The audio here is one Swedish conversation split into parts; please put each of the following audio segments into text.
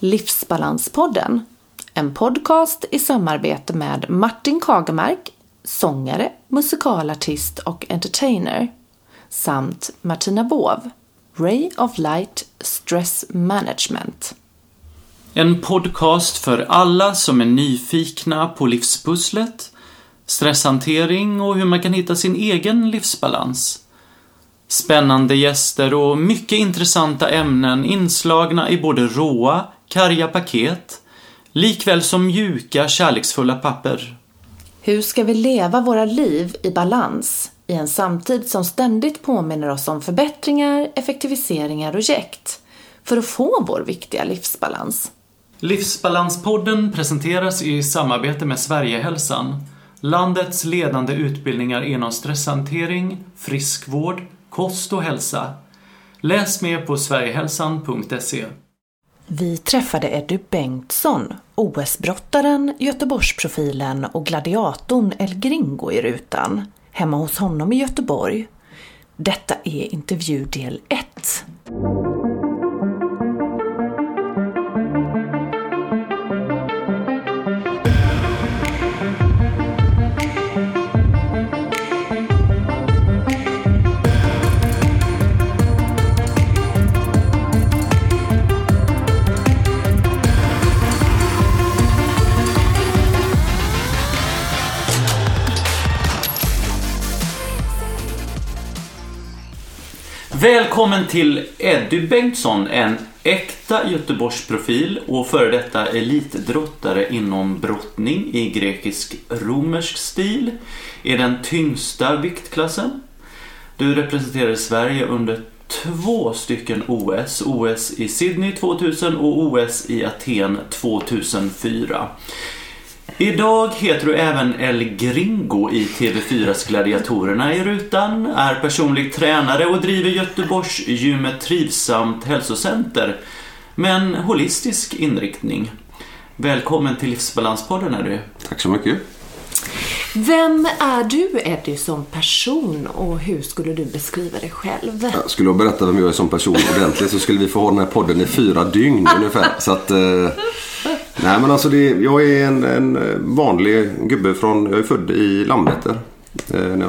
Livsbalanspodden. En podcast i samarbete med Martin Kagemark, sångare, musikalartist och entertainer, samt Martina Bov, Ray of Light Stress Management. En podcast för alla som är nyfikna på livspusslet, stresshantering och hur man kan hitta sin egen livsbalans. Spännande gäster och mycket intressanta ämnen inslagna i både råa, karga paket, likväl som mjuka, kärleksfulla papper. Hur ska vi leva våra liv i balans i en samtid som ständigt påminner oss om förbättringar, effektiviseringar och jäkt för att få vår viktiga livsbalans? Livsbalanspodden presenteras i samarbete med Sverigehälsan, landets ledande utbildningar inom stresshantering, friskvård, kost och hälsa. Läs mer på sverigehälsan.se. Vi träffade Eddie Bengtsson, OS-brottaren, Göteborgsprofilen och gladiatorn El Gringo i rutan, hemma hos honom i Göteborg. Detta är intervju del 1. Välkommen till Eddie Bengtsson, en äkta Göteborgsprofil och före detta elitdrottare inom brottning i grekisk-romersk stil i den tyngsta viktklassen. Du representerade Sverige under två stycken OS. OS i Sydney 2000 och OS i Aten 2004. Idag heter du även El Gringo i TV4s Gladiatorerna i rutan, är personlig tränare och driver Göteborgs gymmet Trivsamt hälsocenter med en holistisk inriktning. Välkommen till Livsbalanspodden är du. Tack så mycket. Vem är du Eddie som person och hur skulle du beskriva dig själv? Jag skulle jag berätta vem jag är som person ordentligt så skulle vi få ha den här podden i fyra dygn ungefär. Så att, eh, nej men alltså det, jag är en, en vanlig gubbe från, jag är född i Landvetter eh,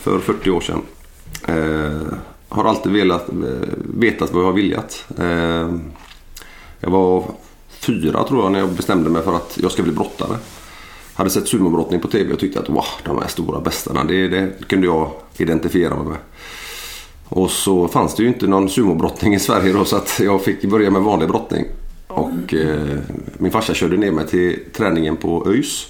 för 40 år sedan. Eh, har alltid velat, eh, vetat vad jag har viljat. Eh, jag var fyra tror jag när jag bestämde mig för att jag ska bli brottare hade sett sumobrottning på tv och tyckte att wow, de här stora bästarna, det, det kunde jag identifiera mig med. Och så fanns det ju inte någon sumobrottning i Sverige då så att jag fick börja med vanlig brottning. Och eh, min farsa körde ner mig till träningen på ÖIS.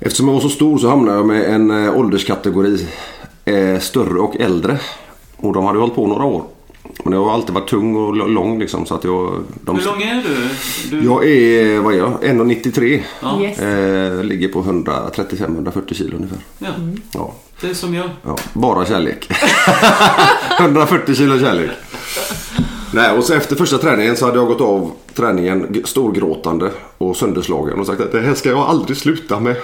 Eftersom jag var så stor så hamnade jag med en eh, ålderskategori eh, större och äldre. Och de hade hållit på några år. Men jag har alltid varit tung och lång liksom så att jag... De... Hur lång är du? du... Jag är, vad är jag? 1,93. Ja. Yes. Eh, ligger på 135-140 kilo ungefär. Ja, Ja. det är som jag. ja. Bara kärlek. 140 kilo kärlek. Nej, och så efter första träningen så hade jag gått av träningen storgråtande och sönderslagen och sagt att det här ska jag aldrig sluta med.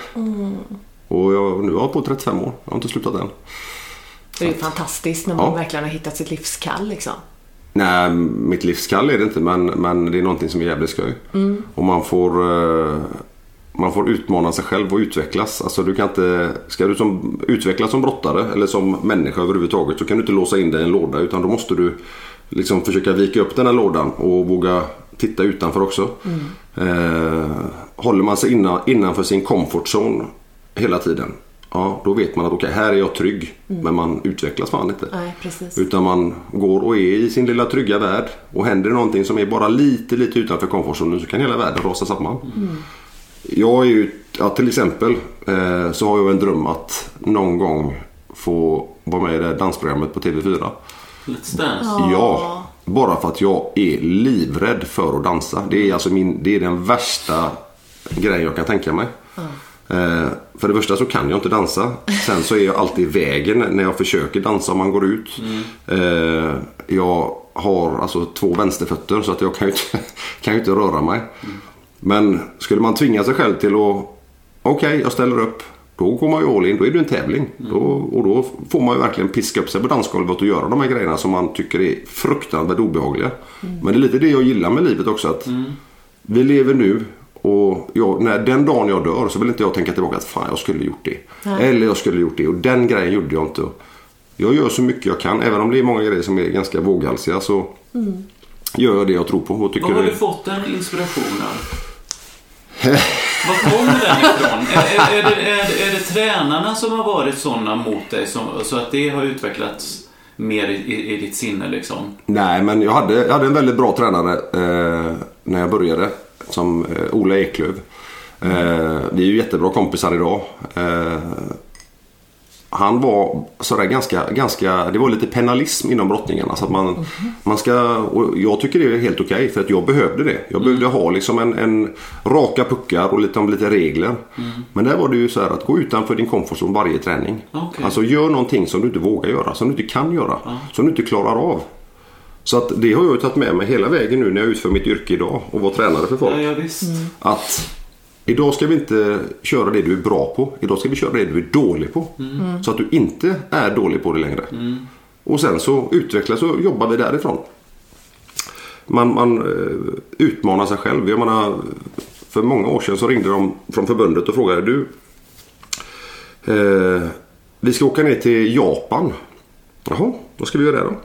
Och jag, nu har jag på 35 år. Jag har inte slutat än. Det är ju fantastiskt när man verkligen har hittat sitt livskall liksom. Nej, mitt livskall är det inte men, men det är någonting som är jävligt skoj. Och man får, eh, man får utmana sig själv och utvecklas. Alltså du kan inte, ska du som, utvecklas som brottare eller som människa överhuvudtaget så kan du inte låsa in dig i en låda utan då måste du liksom försöka vika upp den här lådan och våga titta utanför också. Eh, håller man sig innan, innanför sin comfort zone hela tiden Ja, då vet man att okej, här är jag trygg. Men man utvecklas fan inte. Nej. Utan man går och är i sin lilla trygga värld. Och händer det någonting som är bara lite, lite utanför komfortzonen så kan hela världen rasa samman. Jag är ju, ja, till exempel eh, så har jag en dröm att någon gång få vara med i det dansprogrammet på TV4. Let's Dance. Ja, bara för att jag är livrädd för att dansa. Det är, alltså min, det är den värsta grejen jag kan tänka mig. Eh, för det första så kan jag inte dansa. Sen så är jag alltid i vägen när jag försöker dansa om man går ut. Eh, jag har alltså två vänsterfötter så att jag kan ju inte, kan ju inte röra mig. Men skulle man tvinga sig själv till att okej, jag ställer upp. Då går man ju all in, då är det en tävling. Då, och då får man ju verkligen piska upp sig på dansgolvet och göra de här grejerna som man tycker är fruktansvärt obehagliga. Men det är lite det jag gillar med livet också. att Vi lever nu och jag, när den dagen jag dör så vill inte jag tänka tillbaka att fan jag skulle gjort det. Eller jag skulle gjort det och den grejen gjorde jag inte. Jag gör så mycket jag kan. Även om det är många grejer som är ganska våghalsiga så gör jag det jag tror på. Och tycker Var har du fått den inspirationen? Var kommer den ifrån? Är, är, är, det, är, är det tränarna som har varit sådana mot dig som, så att det har utvecklats mer i, i, ditt sinne liksom? Nej, men jag hade, jag hade en väldigt bra tränare eh, när jag började. Som eh, Ola Eklöf. Eh, vi är ju jättebra kompisar idag. Eh, han var sådär ganska, ganska, det var lite penalism inom brottningen. Alltså att man, man ska, och jag tycker det är helt okej för att jag behövde det. Jag behövde ha liksom en, en raka puckar och lite, lite regler. Men där var det ju så här att gå utanför din comfort zone varje träning. Okej. Alltså gör någonting som du inte vågar göra, som du inte kan göra, som du inte klarar av. Så att det har jag tagit med mig hela vägen nu när jag utför mitt yrke idag och var tränare för folk. Ja, ja visst. Att idag ska vi inte köra det du är bra på. Idag ska vi köra det du är dålig på. Så att du inte är dålig på det längre. Och sen så utvecklas och jobbar vi därifrån. Man, man eh, utmanar sig själv. Jag menar, för många år sedan så ringde de från förbundet och frågade du eh, Vi ska åka ner till Japan. Jaha, vad ska vi göra där då?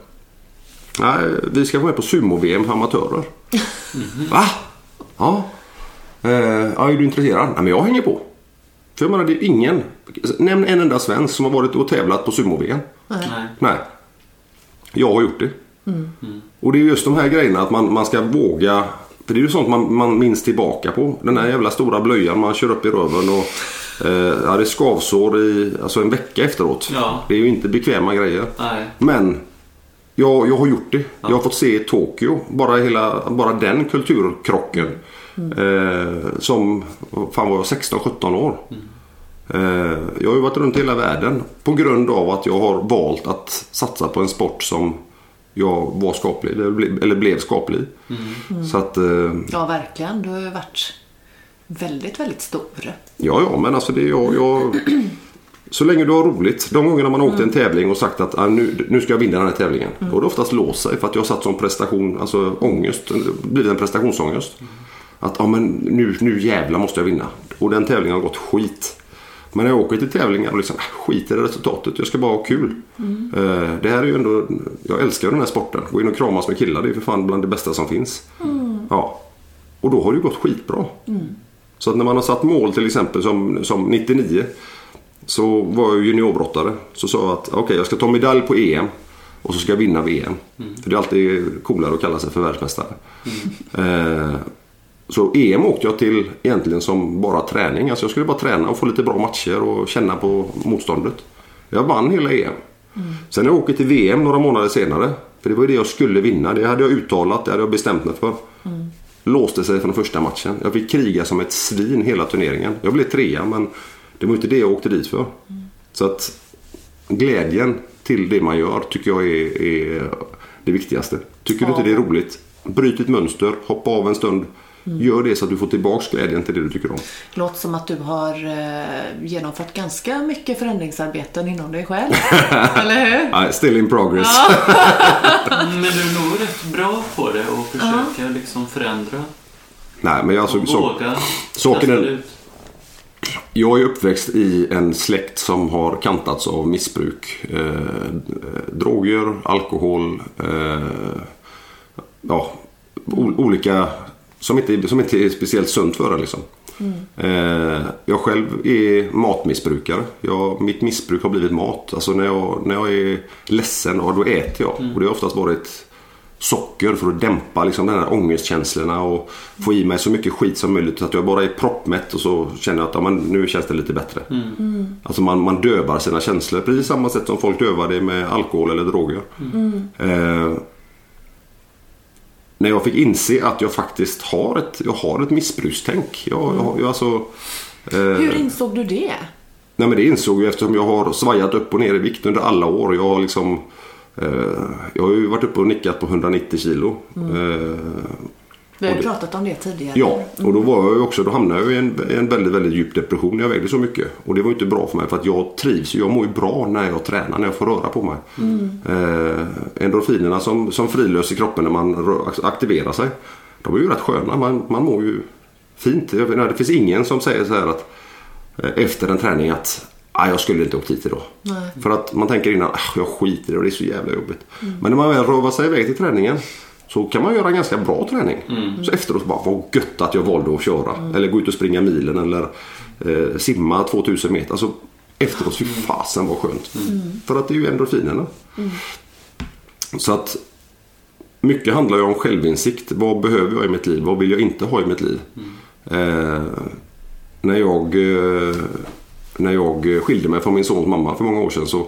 Nej, vi ska vara med på sumo-VM för amatörer. Va? Ja. Eh, ja, är du intresserad? Nej, men jag hänger på. För jag menar, det är ingen. Nämn en enda svensk som har varit och tävlat på sumo-VM. Nej. Nej. Jag har gjort det. Och det är just de här grejerna att man, man ska våga. För det är ju sånt man, man minns tillbaka på. Den här jävla stora blöjan man kör upp i röven och eh, ja, det är skavsår i alltså en vecka efteråt. Ja. Det är ju inte bekväma grejer. Nej. Men jag, jag har gjort det. Jag har fått se Tokyo. Bara, hela, bara den kulturkrocken. Eh, som, fan var jag, 16-17 år. Eh, jag har ju varit runt hela världen på grund av att jag har valt att satsa på en sport som jag var skaplig eller ble- eller blev skaplig i. Så att, eh, Ja, verkligen. Du har ju varit väldigt, väldigt stor. ja ja men alltså det jag, jag Så länge du har roligt. De gångerna man har åkt en tävling och sagt att ah, nu, nu ska jag vinna den här tävlingen. Då har det oftast låst sig för att jag har satt som prestation, alltså ångest, blivit en prestationsångest. Att ah, men nu, nu jävlar måste jag vinna. Och den tävlingen har gått skit. Men när jag åker till tävlingar och liksom, ah, skit i resultatet, jag ska bara ha kul. Eh, det här är ju ändå, jag älskar den här sporten. Gå in och kramas med killar, det är för fan bland det bästa som finns. Ja. Och då har det ju gått skitbra. Så att när man har satt mål till exempel som, som 99 så var jag juniorbrottare. Så sa jag att okej jag ska ta medalj på EM och så ska jag vinna VM. För det är alltid coolare att kalla sig för världsmästare. Eh, så EM åkte jag till egentligen som bara träning. Alltså jag skulle bara träna och få lite bra matcher och känna på motståndet. Jag vann hela EM. Sen när jag åker till VM några månader senare. För det var ju det jag skulle vinna. Det hade jag uttalat, det hade jag bestämt mig för. Låste sig från första matchen. Jag fick kriga som ett svin hela turneringen. Jag blev trea men det var inte det jag åkte dit för. Så att glädjen till det man gör tycker jag är, är det viktigaste. Tycker du inte det är roligt, bryt ett mönster, hoppa av en stund. Gör det så att du får tillbaks glädjen till det du tycker om. Låter som att du har eh, genomfört ganska mycket förändringsarbeten inom dig själv. Eller hur? Nej, still in progress. Mm, Men du är nog rätt bra på det och försöka liksom förändra. Nej, men jag, alltså, så, Våga saken är- jag är uppväxt i en släkt som har kantats av missbruk. Eh, droger, alkohol, eh, ja, o- olika som inte, som inte är speciellt sunt för en. Liksom. Eh, jag själv är matmissbrukare. Jag, mitt missbruk har blivit mat. Alltså när jag, när jag är ledsen, ja, då äter jag. Och det har oftast varit socker för att dämpa liksom, den här ångestkänslorna och få i mig så mycket skit som möjligt så att jag bara är proppmätt och så känner jag att ja, men, nu känns det lite bättre. Alltså man, man dövar sina känslor precis samma sätt som folk dövar det med alkohol eller droger. Eh, när jag fick inse att jag faktiskt har ett, jag har ett missbrukstänk. Jag, jag, jag, alltså, eh, Hur insåg du det? Nej men det insåg jag eftersom jag har svajat upp och ner i vikt under alla år. Jag har liksom eh, Jag har ju varit uppe och nickat på 190 kilo. Eh, Vi har ju pratat om det tidigare. Ja, och då var jag också, då hamnade jag i en, en väldigt, väldigt djup depression när jag vägde så mycket. Och det var inte bra för mig för att jag trivs, jag mår ju bra när jag tränar, när jag får röra på mig. Eh, endorfinerna som, som frilös i kroppen när man aktiverar sig, de är ju rätt sköna. Man, man mår ju fint. Menar, det finns ingen som säger så här att eh, efter en träning att ah, jag skulle inte åkt hit idag. Nej. För att man tänker innan, ah, jag skiter i det och det är så jävla jobbigt. Men när man väl rövar sig iväg till träningen så kan man göra en ganska bra träning. Så efteråt bara, vad gött att jag valde att köra. Eller gå ut och springa milen eller eh, simma 2000 meter. Alltså, efteråt, fy fasen vad skönt. För att det är ju endorfinerna. Så att mycket handlar ju om självinsikt. Vad behöver jag i mitt liv? Vad vill jag inte ha i mitt liv? Eh, när, jag, eh, när jag skilde mig från min sons mamma för många år sedan så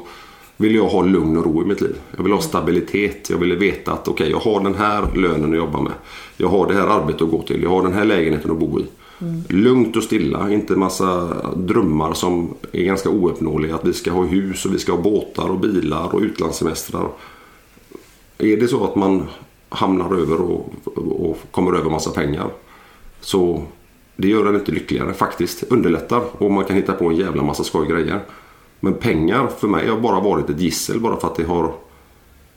ville jag ha lugn och ro i mitt liv. Jag ville ha stabilitet. Jag ville veta att okej, jag har den här lönen att jobba med. Jag har det här arbetet att gå till. Jag har den här lägenheten att bo i. Lugnt och stilla, inte massa drömmar som är ganska ouppnåeliga. Att vi ska ha hus och vi ska ha båtar och bilar och utlandssemestrar. Är det så att man hamnar över och, och kommer över massa pengar så det gör den inte lyckligare faktiskt. Underlättar och man kan hitta på en jävla massa skoj grejer. Men pengar för mig har bara varit ett gissel bara för att det har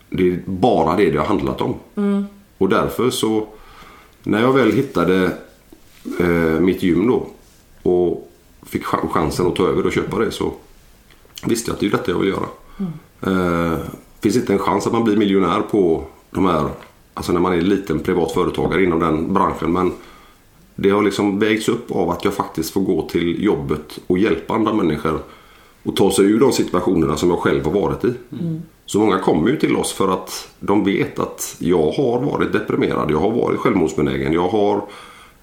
det är bara det det har handlat om. Och därför så när jag väl hittade eh, mitt gym då och fick ch- chansen att ta över och köpa det så visste jag att det är detta jag vill göra. Eh, finns inte en chans att man blir miljonär på de här, alltså när man är liten privat företagare inom den branschen. Men det har liksom vägts upp av att jag faktiskt får gå till jobbet och hjälpa andra människor och ta sig ur de situationerna som jag själv har varit i. Så många kommer ju till oss för att de vet att jag har varit deprimerad, jag har varit självmordsbenägen, jag har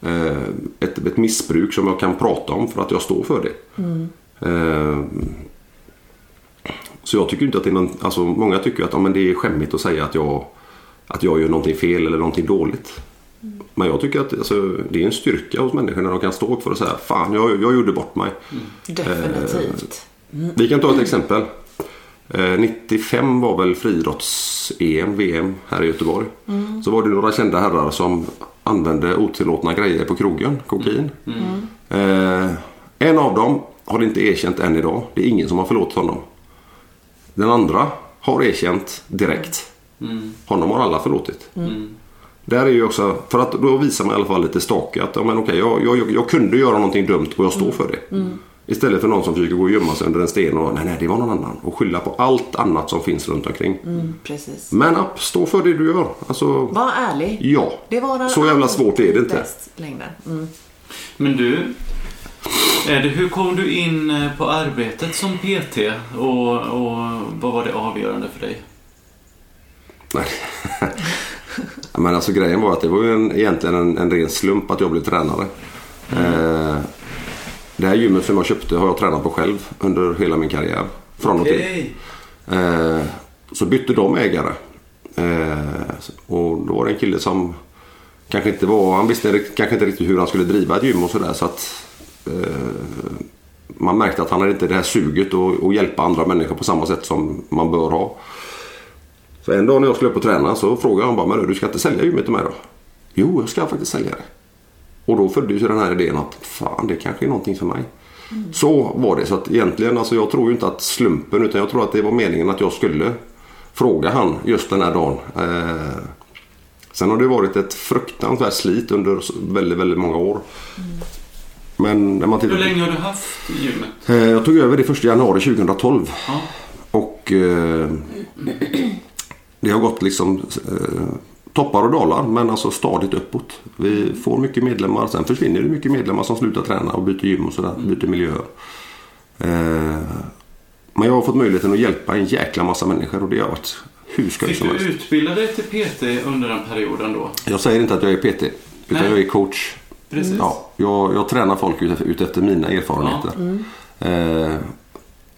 eh, ett, ett missbruk som jag kan prata om för att jag står för det. Eh, så jag tycker inte att det är någon, alltså många tycker att ja, men det är skämmigt att säga att jag, att jag gör någonting fel eller någonting dåligt. Men jag tycker att alltså, det är en styrka hos människor när de kan stå upp för att säga Fan, jag, jag gjorde bort mig. Definitivt. Vi kan ta ett exempel. Eh, 95 var väl friidrotts-EM, VM här i Göteborg. Så var det några kända herrar som använde otillåtna grejer på krogen, kokain. Eh, en av dem har inte erkänt än idag. Det är ingen som har förlåtit honom. Den andra har erkänt direkt. Honom har alla förlåtit. Där är ju också, för att då visar man i alla fall lite stake att ja, men okej, jag, jag, jag kunde göra någonting dumt och jag står för det. Istället för någon som försöker gå och gömma sig under en sten och nej, nej, det var någon annan. Och skylla på allt annat som finns runt omkring. Mm, precis. Men upp, stå för det du gör. Alltså, Var ärlig. ja. Det var den Så jävla svårt är det inte. Mm. Men du, är det, hur kom du in eh, på arbetet som PT och, och vad var det avgörande för dig? Nej. Men alltså grejen var att det var ju en, egentligen en, en ren slump att jag blev tränare. Eh, det här gymmet som jag köpte har jag tränat på själv under hela min karriär. Från och till. Eh, så bytte de ägare. Eh, och då var det en kille som kanske inte var, han visste kanske inte riktigt hur han skulle driva ett gym och sådär. Så att eh, man märkte att han hade inte det här suget att hjälpa andra människor på samma sätt som man bör ha. Så en dag när jag skulle upp och träna så frågade han bara, men du ska inte sälja gymmet till mig då? Jo, jag ska faktiskt sälja det. Och då föddes ju den här idén att fan, det kanske är någonting för mig. Så var det. Så att egentligen, alltså jag tror ju inte att slumpen utan jag tror att det var meningen att jag skulle fråga han just den här dagen. Eh, sen har det varit ett fruktansvärt slit under väldigt, väldigt många år. Men när man tittar Hur länge har du haft gymmet? Eh, Jag tog över det 1 januari 2012. Ja. Och eh, det har gått liksom eh, toppar och dalar men alltså stadigt uppåt. Vi får mycket medlemmar. Sen försvinner det mycket medlemmar som slutar träna och byter gym och sådär. Byter miljöer. Eh, men jag har fått möjligheten att hjälpa en jäkla massa människor och det har varit hur skoj Fick du helst. utbilda dig till PT under den perioden då? Jag säger inte att jag är PT. Utan Nej. jag är coach. Precis. Ja, jag, jag tränar folk ut, ut efter mina erfarenheter. Eh,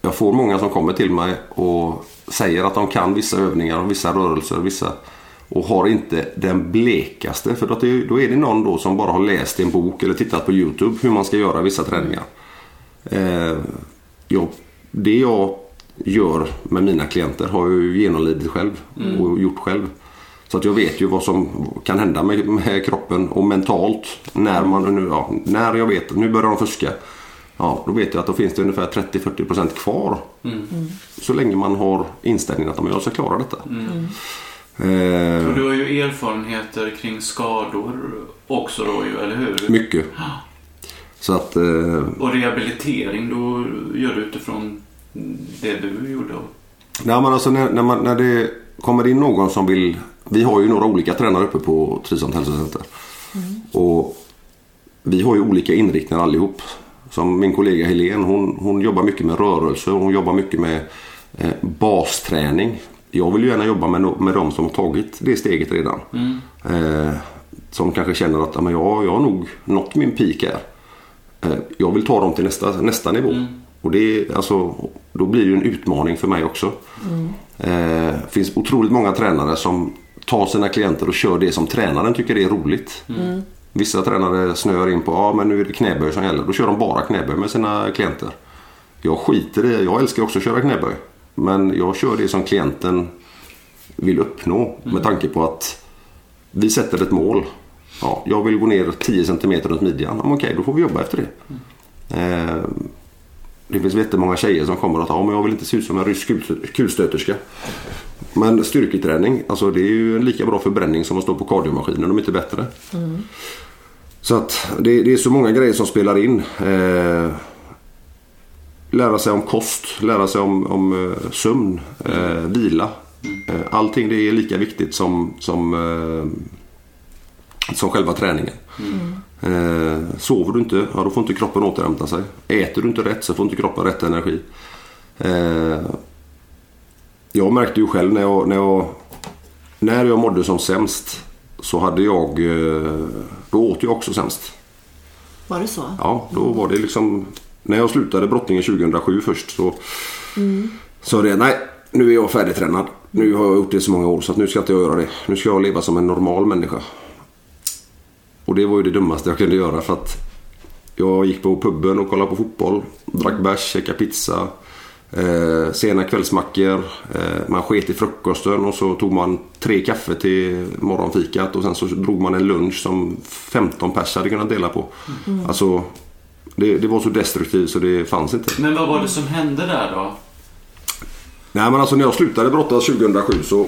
jag får många som kommer till mig och säger att de kan vissa övningar och vissa rörelser. Vissa, och har inte den blekaste. För då är det någon då som bara har läst en bok eller tittat på Youtube hur man ska göra vissa träningar. Eh, jag, det jag gör med mina klienter har jag ju genomlidit själv och gjort själv. Så att jag vet ju vad som kan hända med, med kroppen och mentalt. När, man, nu, ja, när jag vet att nu börjar de fuska. Ja, då vet jag att då finns det ungefär 30-40% kvar. Så länge man har inställningen att jag ska klara detta. Eh, Och du har ju erfarenheter kring skador också då ju, eller hur? mycket. Så att eh, Och rehabilitering då gör du utifrån det du gjorde? Nej, men alltså när, när, man, när det kommer in någon som vill... Vi har ju några olika tränare uppe på Trivsamt hälsocenter. Och vi har ju olika inriktningar allihop. Som min kollega Helene, hon, hon jobbar mycket med rörelse och hon jobbar mycket med eh, basträning. Jag vill ju gärna jobba med, med de som har tagit det steget redan. Eh, som kanske känner att ja, men jag, jag har nog nått min peak här. Eh, jag vill ta dem till nästa, nästa nivå. Och det, alltså, då blir det ju en utmaning för mig också. Det eh, finns otroligt många tränare som tar sina klienter och kör det som tränaren tycker är roligt. Vissa tränare snöar in på ja men nu är det knäböj som gäller. Då kör de bara knäböj med sina klienter. Jag skiter i Jag älskar också att köra knäböj. Men jag kör det som klienten vill uppnå med tanke på att vi sätter ett mål. Ja, jag vill gå ner 10 cm runt midjan. Ja, okej, då får vi jobba efter det. Eh, det finns jättemånga tjejer som kommer att säga men jag vill inte se ut som en rysk kulstö- kulstöterska. Men styrketräning, alltså det är ju en lika bra förbränning som att stå på kardiomaskinen, om inte bättre. Så att det, det är så många grejer som spelar in. Eh, lära sig om kost, lära sig om, om eh, sömn, eh, vila. Eh, allting det är lika viktigt som, som, eh, som själva träningen. Eh, sover du inte, ja, då får inte kroppen återhämta sig. Äter du inte rätt så får inte kroppen rätt energi. Eh, jag märkte ju själv när jag, när jag, när jag mådde som sämst så hade jag, då åt jag också sämst. Var det så? Ja, då var det liksom... När jag slutade brottningen 2007 först så sa det nej, nu är jag färdigtränad. Nu har jag gjort det så många år så nu ska inte jag göra det. Nu ska jag leva som en normal människa. Och det var ju det dummaste jag kunde göra för att jag gick på puben och kollade på fotboll. Drack bärs, käkade pizza. Eh, sena kvällsmackor. Eh, man sket i frukosten och så tog man tre kaffe till morgonfikat och sen så drog man en lunch som 15 pers hade kunnat dela på. Alltså, det, det var så destruktivt så det fanns inte. Men vad var det som hände där då? Nej men alltså när jag slutade brottas 2007 så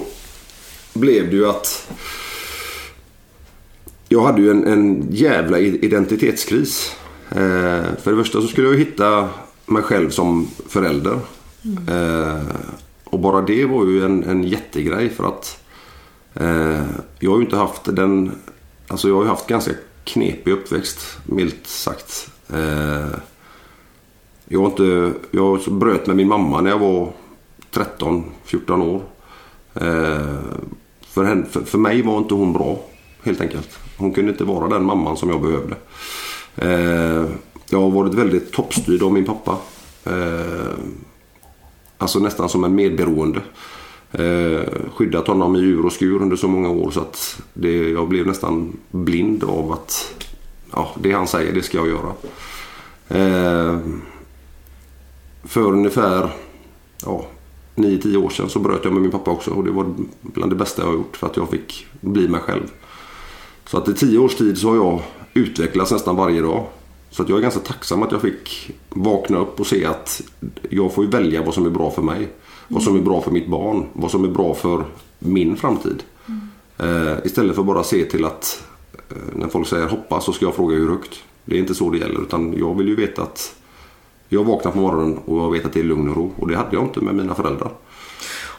blev det ju att jag hade ju en, en jävla identitetskris. Eh, för det första så skulle jag ju hitta mig själv som förälder. Eh, och bara det var ju en, en jättegrej för att eh, jag har ju inte haft den... Alltså jag har ju haft ganska knepig uppväxt, milt sagt. Eh, jag, inte, jag bröt med min mamma när jag var 13-14 år. Eh, för, henne, för, för mig var inte hon bra, helt enkelt. Hon kunde inte vara den mamman som jag behövde. Eh, jag har varit väldigt toppstyrd av min pappa. Eh, alltså nästan som en medberoende. Eh, skyddat honom i ur och skur under så många år så att det, jag blev nästan blind av att ja, det han säger, det ska jag göra. Eh, för ungefär ja, 9-10 år sedan så bröt jag med min pappa också och det var bland det bästa jag har gjort för att jag fick bli mig själv. Så att i 10 års tid så har jag utvecklats nästan varje dag. Så att jag är ganska tacksam att jag fick vakna upp och se att jag får ju välja vad som är bra för mig. Vad som är bra för mitt barn. Vad som är bra för min framtid. Eh, istället för bara se till att eh, när folk säger hoppa så ska jag fråga hur högt. Det är inte så det gäller utan jag vill ju veta att jag vaknar på morgonen och jag vet att det är lugn och ro. Och det hade jag inte med mina föräldrar.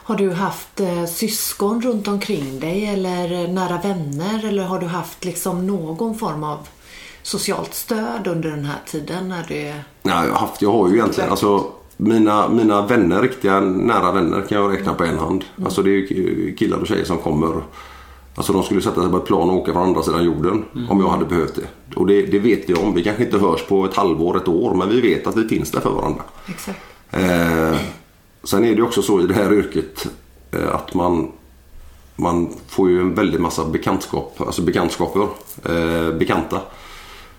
Har du haft eh, syskon runt omkring dig eller nära vänner eller har du haft liksom någon form av socialt stöd under den här tiden? När det... Nej, jag har, haft, jag har ju egentligen, alltså mina, mina vänner, riktiga nära vänner kan jag räkna på en hand. Alltså det är ju killar och tjejer som kommer. Alltså de skulle sätta sig på ett plan och åka från andra sidan jorden om jag hade behövt det. Och det, det vet vi om. Vi kanske inte hörs på ett halvår, ett år, men vi vet att vi finns där för varandra. Exakt. Eh, sen är det också så i det här yrket eh, att man, man får ju en väldig massa bekantskap, alltså bekantskaper, eh, bekanta.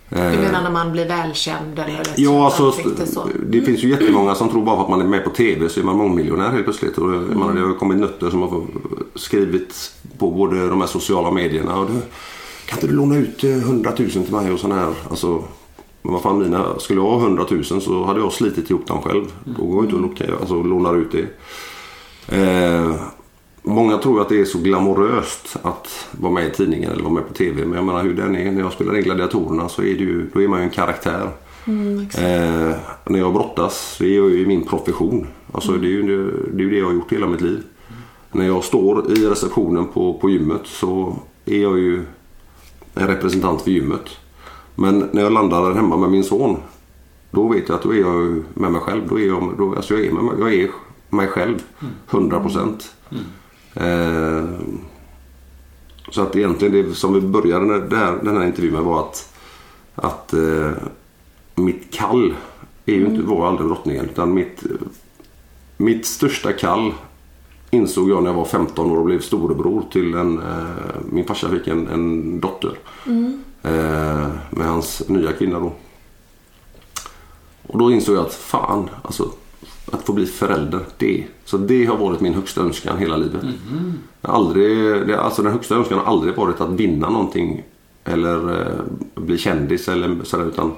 Du menar när man blir välkänd eller Ja, alltså, så? det finns ju jättemånga som tror bara för att man är med på TV så är man mångmiljonär helt plötsligt. Och, jag menar, det har kommit nötter som har skrivit på både de här sociala medierna. Och kan inte du låna ut eh, 100 000 till mig och sån här. Alltså, men vad fan mina, skulle jag ha 100 000 så hade jag slitit ihop dem själv. Då går jag inte och låna- alltså, lånar ut det. Eh, många tror att det är så glamoröst att vara med i tidningen eller vara med på TV. Men jag menar hur den är. När jag spelar in Gladiatorerna så är, det ju, då är man ju en karaktär. Eh, när jag brottas, det är ju min profession. Alltså, det, är ju, det är ju det jag har gjort hela mitt liv. När jag står i receptionen på, på gymmet så är jag ju en representant för gymmet. Men när jag landar hemma med min son då vet jag att då är jag med mig själv. Då är jag, då, alltså jag, är med, jag är mig själv. 100 procent. Eh, så att egentligen det som vi började när det här, den här intervjun med var att, att eh, mitt kall är ju inte, var aldrig drottningen. Utan mitt, mitt största kall insåg jag när jag var 15 år och blev storebror till en... Eh, min farsa fick en, en dotter. Eh, med hans nya kvinna då. Och då insåg jag att fan, alltså att få bli förälder, det. Så det har varit min högsta önskan hela livet. Har aldrig, alltså den högsta önskan har aldrig varit att vinna någonting eller eh, bli kändis eller sådär utan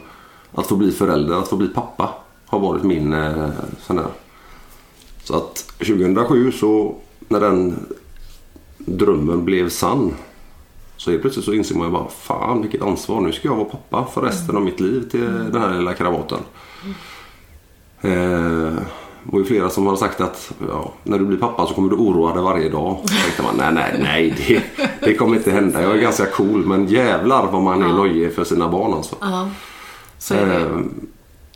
att få bli förälder, att få bli pappa har varit min eh, sån där. Så att 2007 så när den drömmen blev sann så helt plötsligt så inser man ju bara fan vilket ansvar. Nu ska jag vara pappa för resten av mitt liv till den här lilla kravaten. Eh, det var ju flera som har sagt att ja, när du blir pappa så kommer du oroa dig varje dag. Så tänkte man nej, nej, nej. Det, det kommer inte hända. Jag är ganska cool men jävlar vad man är nojig för sina barn alltså. Ja, så är det. Eh,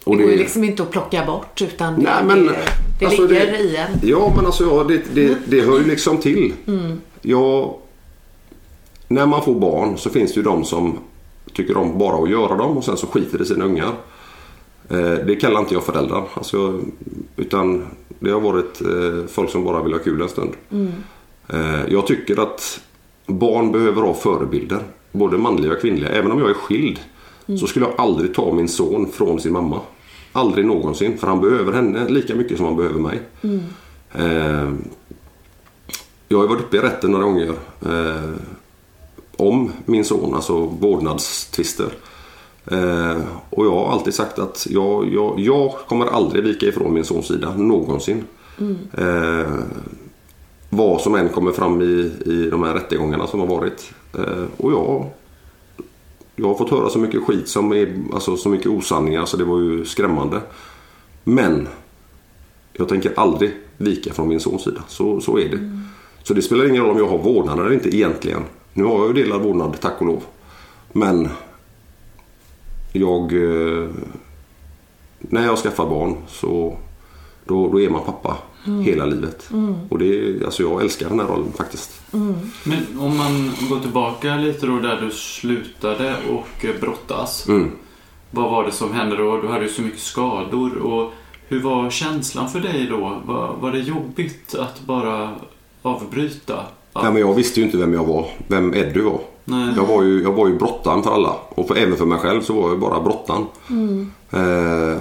Det och går ju liksom inte att plocka bort utan det, Nej, men, det, det alltså, ligger det- i en. Ja, men alltså ja, det, det, det hör ju liksom till. Jag, när man får barn så finns det ju de som tycker om bara att göra dem och sen så skiter i sina ungar. Eh, det kallar inte jag föräldrar. Alltså, jag- utan det har varit eh, folk som bara vill ha kul en stund. Eh, jag tycker att barn behöver ha förebilder. Både manliga och kvinnliga. Även om jag är skild så skulle jag aldrig ta min son från sin mamma. Aldrig någonsin. För han behöver henne lika mycket som han behöver mig. Eh, jag har varit uppe i rätten några gånger eh, om min son, alltså vårdnadstvister. Eh, och jag har alltid sagt att jag, jag, jag kommer aldrig vika ifrån min sons sida, någonsin. Eh, vad som än kommer fram i, i de här rättegångarna som har varit. Eh, och jag, jag har fått höra så mycket skit som är, alltså så mycket osanningar så det var ju skrämmande. Men jag tänker aldrig vika från min sons sida. Så, så är det. Så det spelar ingen roll om jag har vårdnad eller inte egentligen. Nu har jag ju delad vårdnad, tack och lov. Men jag... Eh, när jag skaffar barn så då, då är man pappa hela livet. Och det, alltså jag älskar den här rollen faktiskt. Men om man går tillbaka lite då där du slutade och brottas. Mm. Vad var det som hände då? Du hade ju så mycket skador. Och hur var känslan för dig då? Var, var det jobbigt att bara avbryta? Ja, men jag visste ju inte vem jag var. Vem Eddie var. Nej. Jag var ju, jag var ju brottan för alla. Och för, även för mig själv så var jag bara brottan. Eh,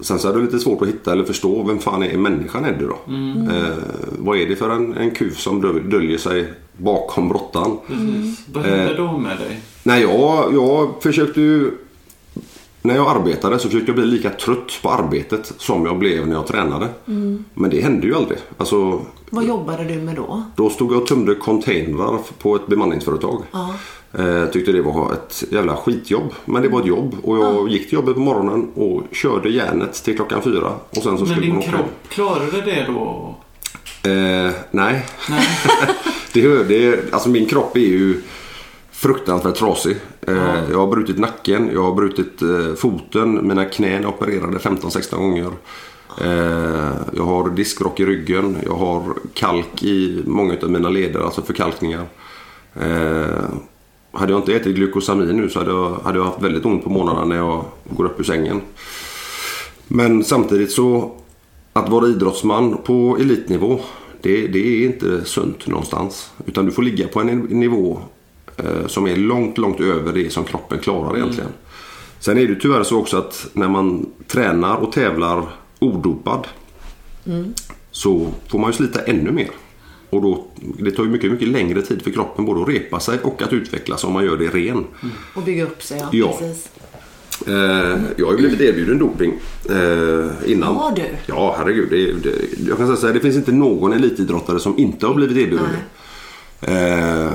sen så är det lite svårt att hitta eller förstå vem fan är människan Eddie då? Eh, vad är det för en, en kuf som döl- döljer sig bakom brottan? Precis. Vad hände Eh. då med dig? Nej, jag, jag försökte ju... När jag arbetade så försökte jag bli lika trött på arbetet som jag blev när jag tränade. Men det hände ju aldrig. Alltså, Vad jobbade du med då? då stod jag och tömde containrar på ett bemanningsföretag. Ja. Eh, tyckte det var ett jävla skitjobb. Men det var ett jobb. Och jag gick till jobbet på morgonen och körde järnet till klockan fyra. Och sen så Men din åka hem. kropp, klarade det då? Eh, nej. Nej. det, det, alltså min kropp är ju fruktansvärt trasig. Eh, Jag har brutit nacken, jag har brutit eh, foten, mina knän opererade 15-16 gånger. Eh, jag har diskrock i ryggen, jag har kalk i många av mina leder, alltså förkalkningar. Hade jag inte ätit glukosamin nu så hade jag, hade jag haft väldigt ont på morgnarna när jag går upp ur sängen. Men samtidigt så att vara idrottsman på elitnivå det, det är inte sunt någonstans. Utan du får ligga på en nivå som är långt, långt över det som kroppen klarar egentligen. Sen är det tyvärr så också att när man tränar och tävlar odopad så får man ju slita ännu mer. Och då, det tar ju mycket, mycket längre tid för kroppen både att repa sig och att utvecklas om man gör det ren. Och bygga upp sig, ja. Ja. Precis. Eh, jag har ju blivit erbjuden doping eh, innan. Har du? Ja, herregud. Det, det, jag kan säga så här, det finns inte någon elitidrottare som inte har blivit erbjuden det. Eh,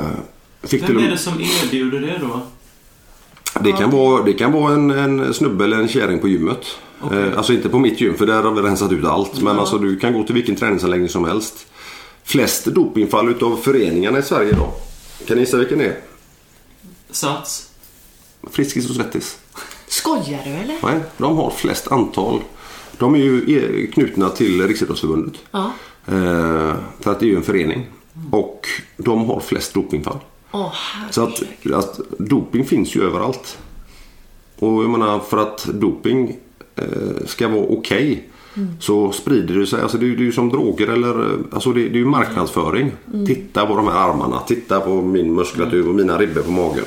fick Vem är det som erbjuder det då? Det kan vara, det kan vara en, en snubbe eller en kärring på gymmet. Eh, alltså inte på mitt gym för där har vi rensat ut allt. Men alltså du kan gå till vilken träningsanläggning som helst. Flest dopingfall utav föreningarna i Sverige idag. Kan ni gissa vilken det är? Sats? Friskis och Svettis. Skojar du eller? Nej, de har flest antal. De är ju e- knutna till Riksidrottsförbundet. Ja. Eh, för att det är ju en förening. Och de har flest dopingfall. Åh, Så att, att doping finns ju överallt. Och jag menar för att doping eh, ska vara okej så sprider det sig. Alltså det, är, det är ju som droger eller eh, alltså det, det är ju marknadsföring. Titta på de här armarna, titta på min muskulatur och mina ribbor på magen.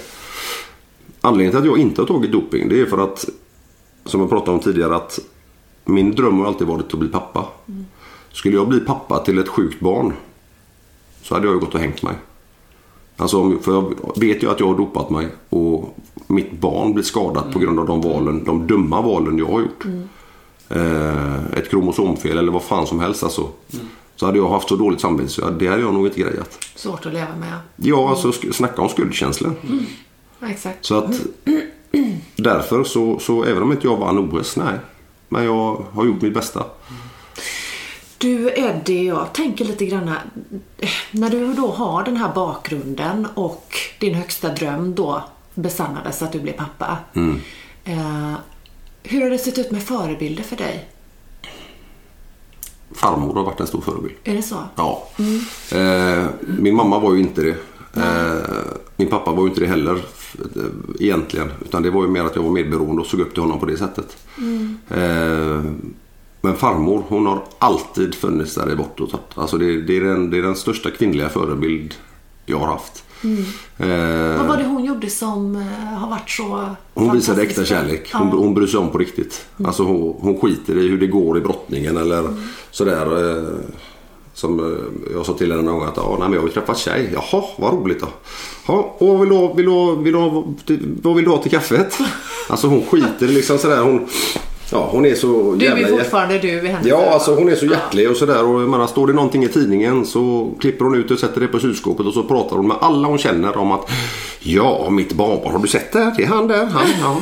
Anledningen till att jag inte har tagit doping det är för att som jag pratade om tidigare att min dröm har alltid varit att bli pappa. Skulle jag bli pappa till ett sjukt barn så hade jag ju gått och hängt mig. Alltså, för jag vet ju att jag har dopat mig och mitt barn blir skadat på grund av de valen, de dumma valen jag har gjort. Eh, ett kromosomfel eller vad fan som helst alltså. Så hade jag haft så dåligt samvete så det hade jag nog inte grejat. Svårt att leva med. Ja, alltså sk- snacka om skuldkänslor. Ja, exakt. Så att därför så, så även om inte jag vann OS, nej. Men jag har gjort mitt bästa. Du Eddie, jag tänker lite grann här, När du då har den här bakgrunden och din högsta dröm då besannades att du blev pappa. Eh, hur har det sett ut med förebilder för dig? Farmor har varit en stor förebild. Är det så? Ja. Eh, min mamma var ju inte det. Eh, min pappa var ju inte det heller eh, egentligen. Utan det var ju mer att jag var medberoende och såg upp till honom på det sättet. Eh, men farmor hon har alltid funnits där i bortåt. Alltså det, det, är den, det är den största kvinnliga förebild jag har haft. Eh, Vad var det hon gjorde som eh, har varit så hon visade äkta kärlek. Ja. Hon, hon bryr sig om på riktigt. Alltså hon, hon skiter i hur det går i brottningen eller sådär. Eh, som eh, jag sa till henne någon gång att ja, nej, men jag vill träffa tjej. Jaha, vad roligt då. Ja, och vad vill du, ha- vill, du, ha- vill, du, ha- vad vill du ha till kaffet? Alltså hon skiter i liksom sådär. Hon, ja, hon är så Du jävla är fortfarande du i hennes Ja, alltså hon är så hjärtlig och sådär. Och menar, står det någonting i tidningen så klipper hon ut och sätter det på kylskåpet och så pratar hon med alla hon känner om att Ja, mitt barnbarn, har du sett det? Det är han där. Han, ja.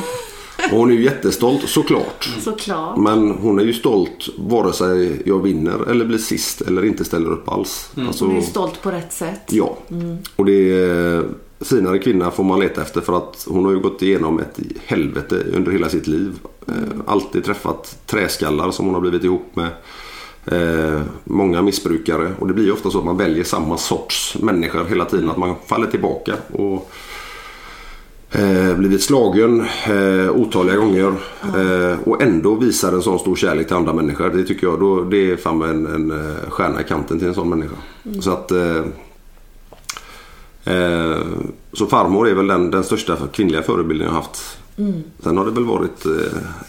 Och hon är ju jättestolt såklart. Såklart. Men hon är ju stolt vare sig jag vinner eller blir sist eller inte ställer upp alls. Alltså, Hon är stolt på rätt sätt. Ja, och det är finare kvinna får man leta efter för att hon har ju gått igenom ett helvete under hela sitt liv. Eh, alltid träffat träskallar som hon har blivit ihop med. Eh, många missbrukare och det blir ju ofta så att man väljer samma sorts människor hela tiden. Att man faller tillbaka och eh, blivit slagen eh, otaliga gånger eh, och ändå visar en sån stor kärlek till andra människor. Det tycker jag då, det är fan en, en eh, stjärna i kanten till en sån människa. Så att eh, så farmor är väl den, den största kvinnliga förebilden jag haft. Sen har det väl varit eh,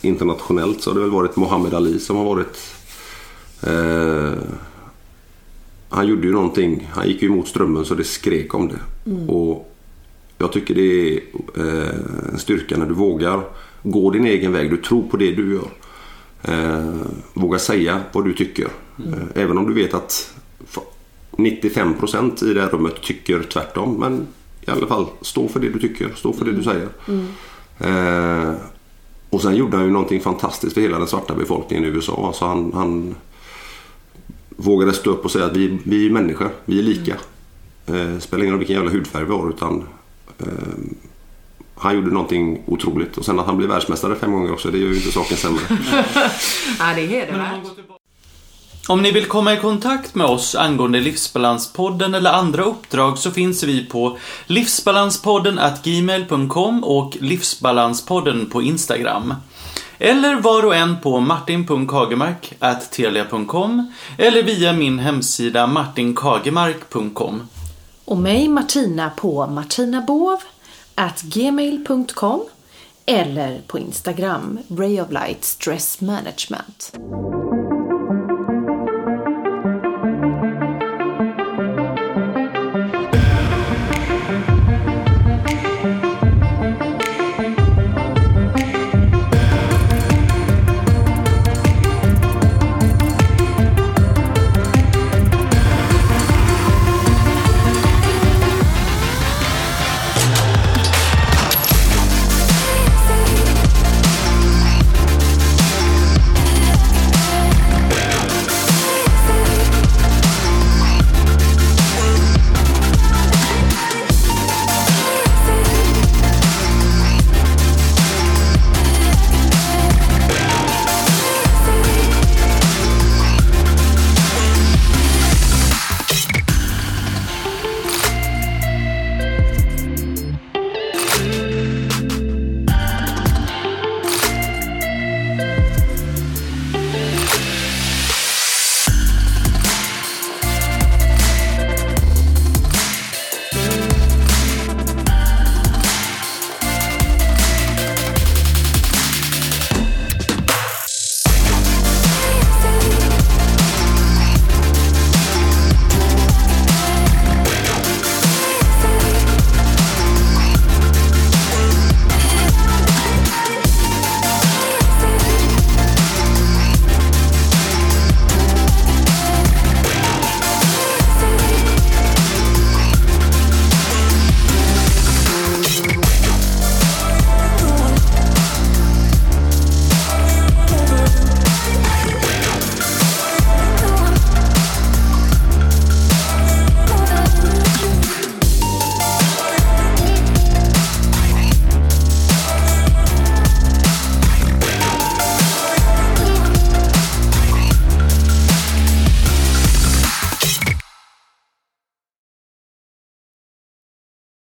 internationellt så har det väl varit Muhammad Ali som har varit eh, Han gjorde ju någonting, han gick ju emot strömmen så det skrek om det. Och Jag tycker det är eh, en styrka när du vågar gå din egen väg, du tror på det du gör. Eh, våga säga vad du tycker. Eh, även om du vet att 95% i det här rummet tycker tvärtom. Men i alla fall, stå för det du tycker. Stå för det du säger. Eh, och sen gjorde han ju någonting fantastiskt för hela den svarta befolkningen i USA. Alltså han, han vågade stå upp och säga att vi, vi är människor. Vi är lika. Eh, spelar ingen roll vilken jävla hudfärg vi har. Utan, eh, han gjorde någonting otroligt. Och sen att han blev världsmästare fem gånger också. Det gör ju inte saken sämre. Ja, det är hedervärt. Om ni vill komma i kontakt med oss angående Livsbalanspodden eller andra uppdrag så finns vi på livsbalanspodden gmail.com och livsbalanspodden på Instagram. Eller var och en på martin.kagemark.telia.com eller via min hemsida martinkagemark.com. Och mig Martina på martinabovgmail.com eller på Instagram, Ray of Light Stress Management.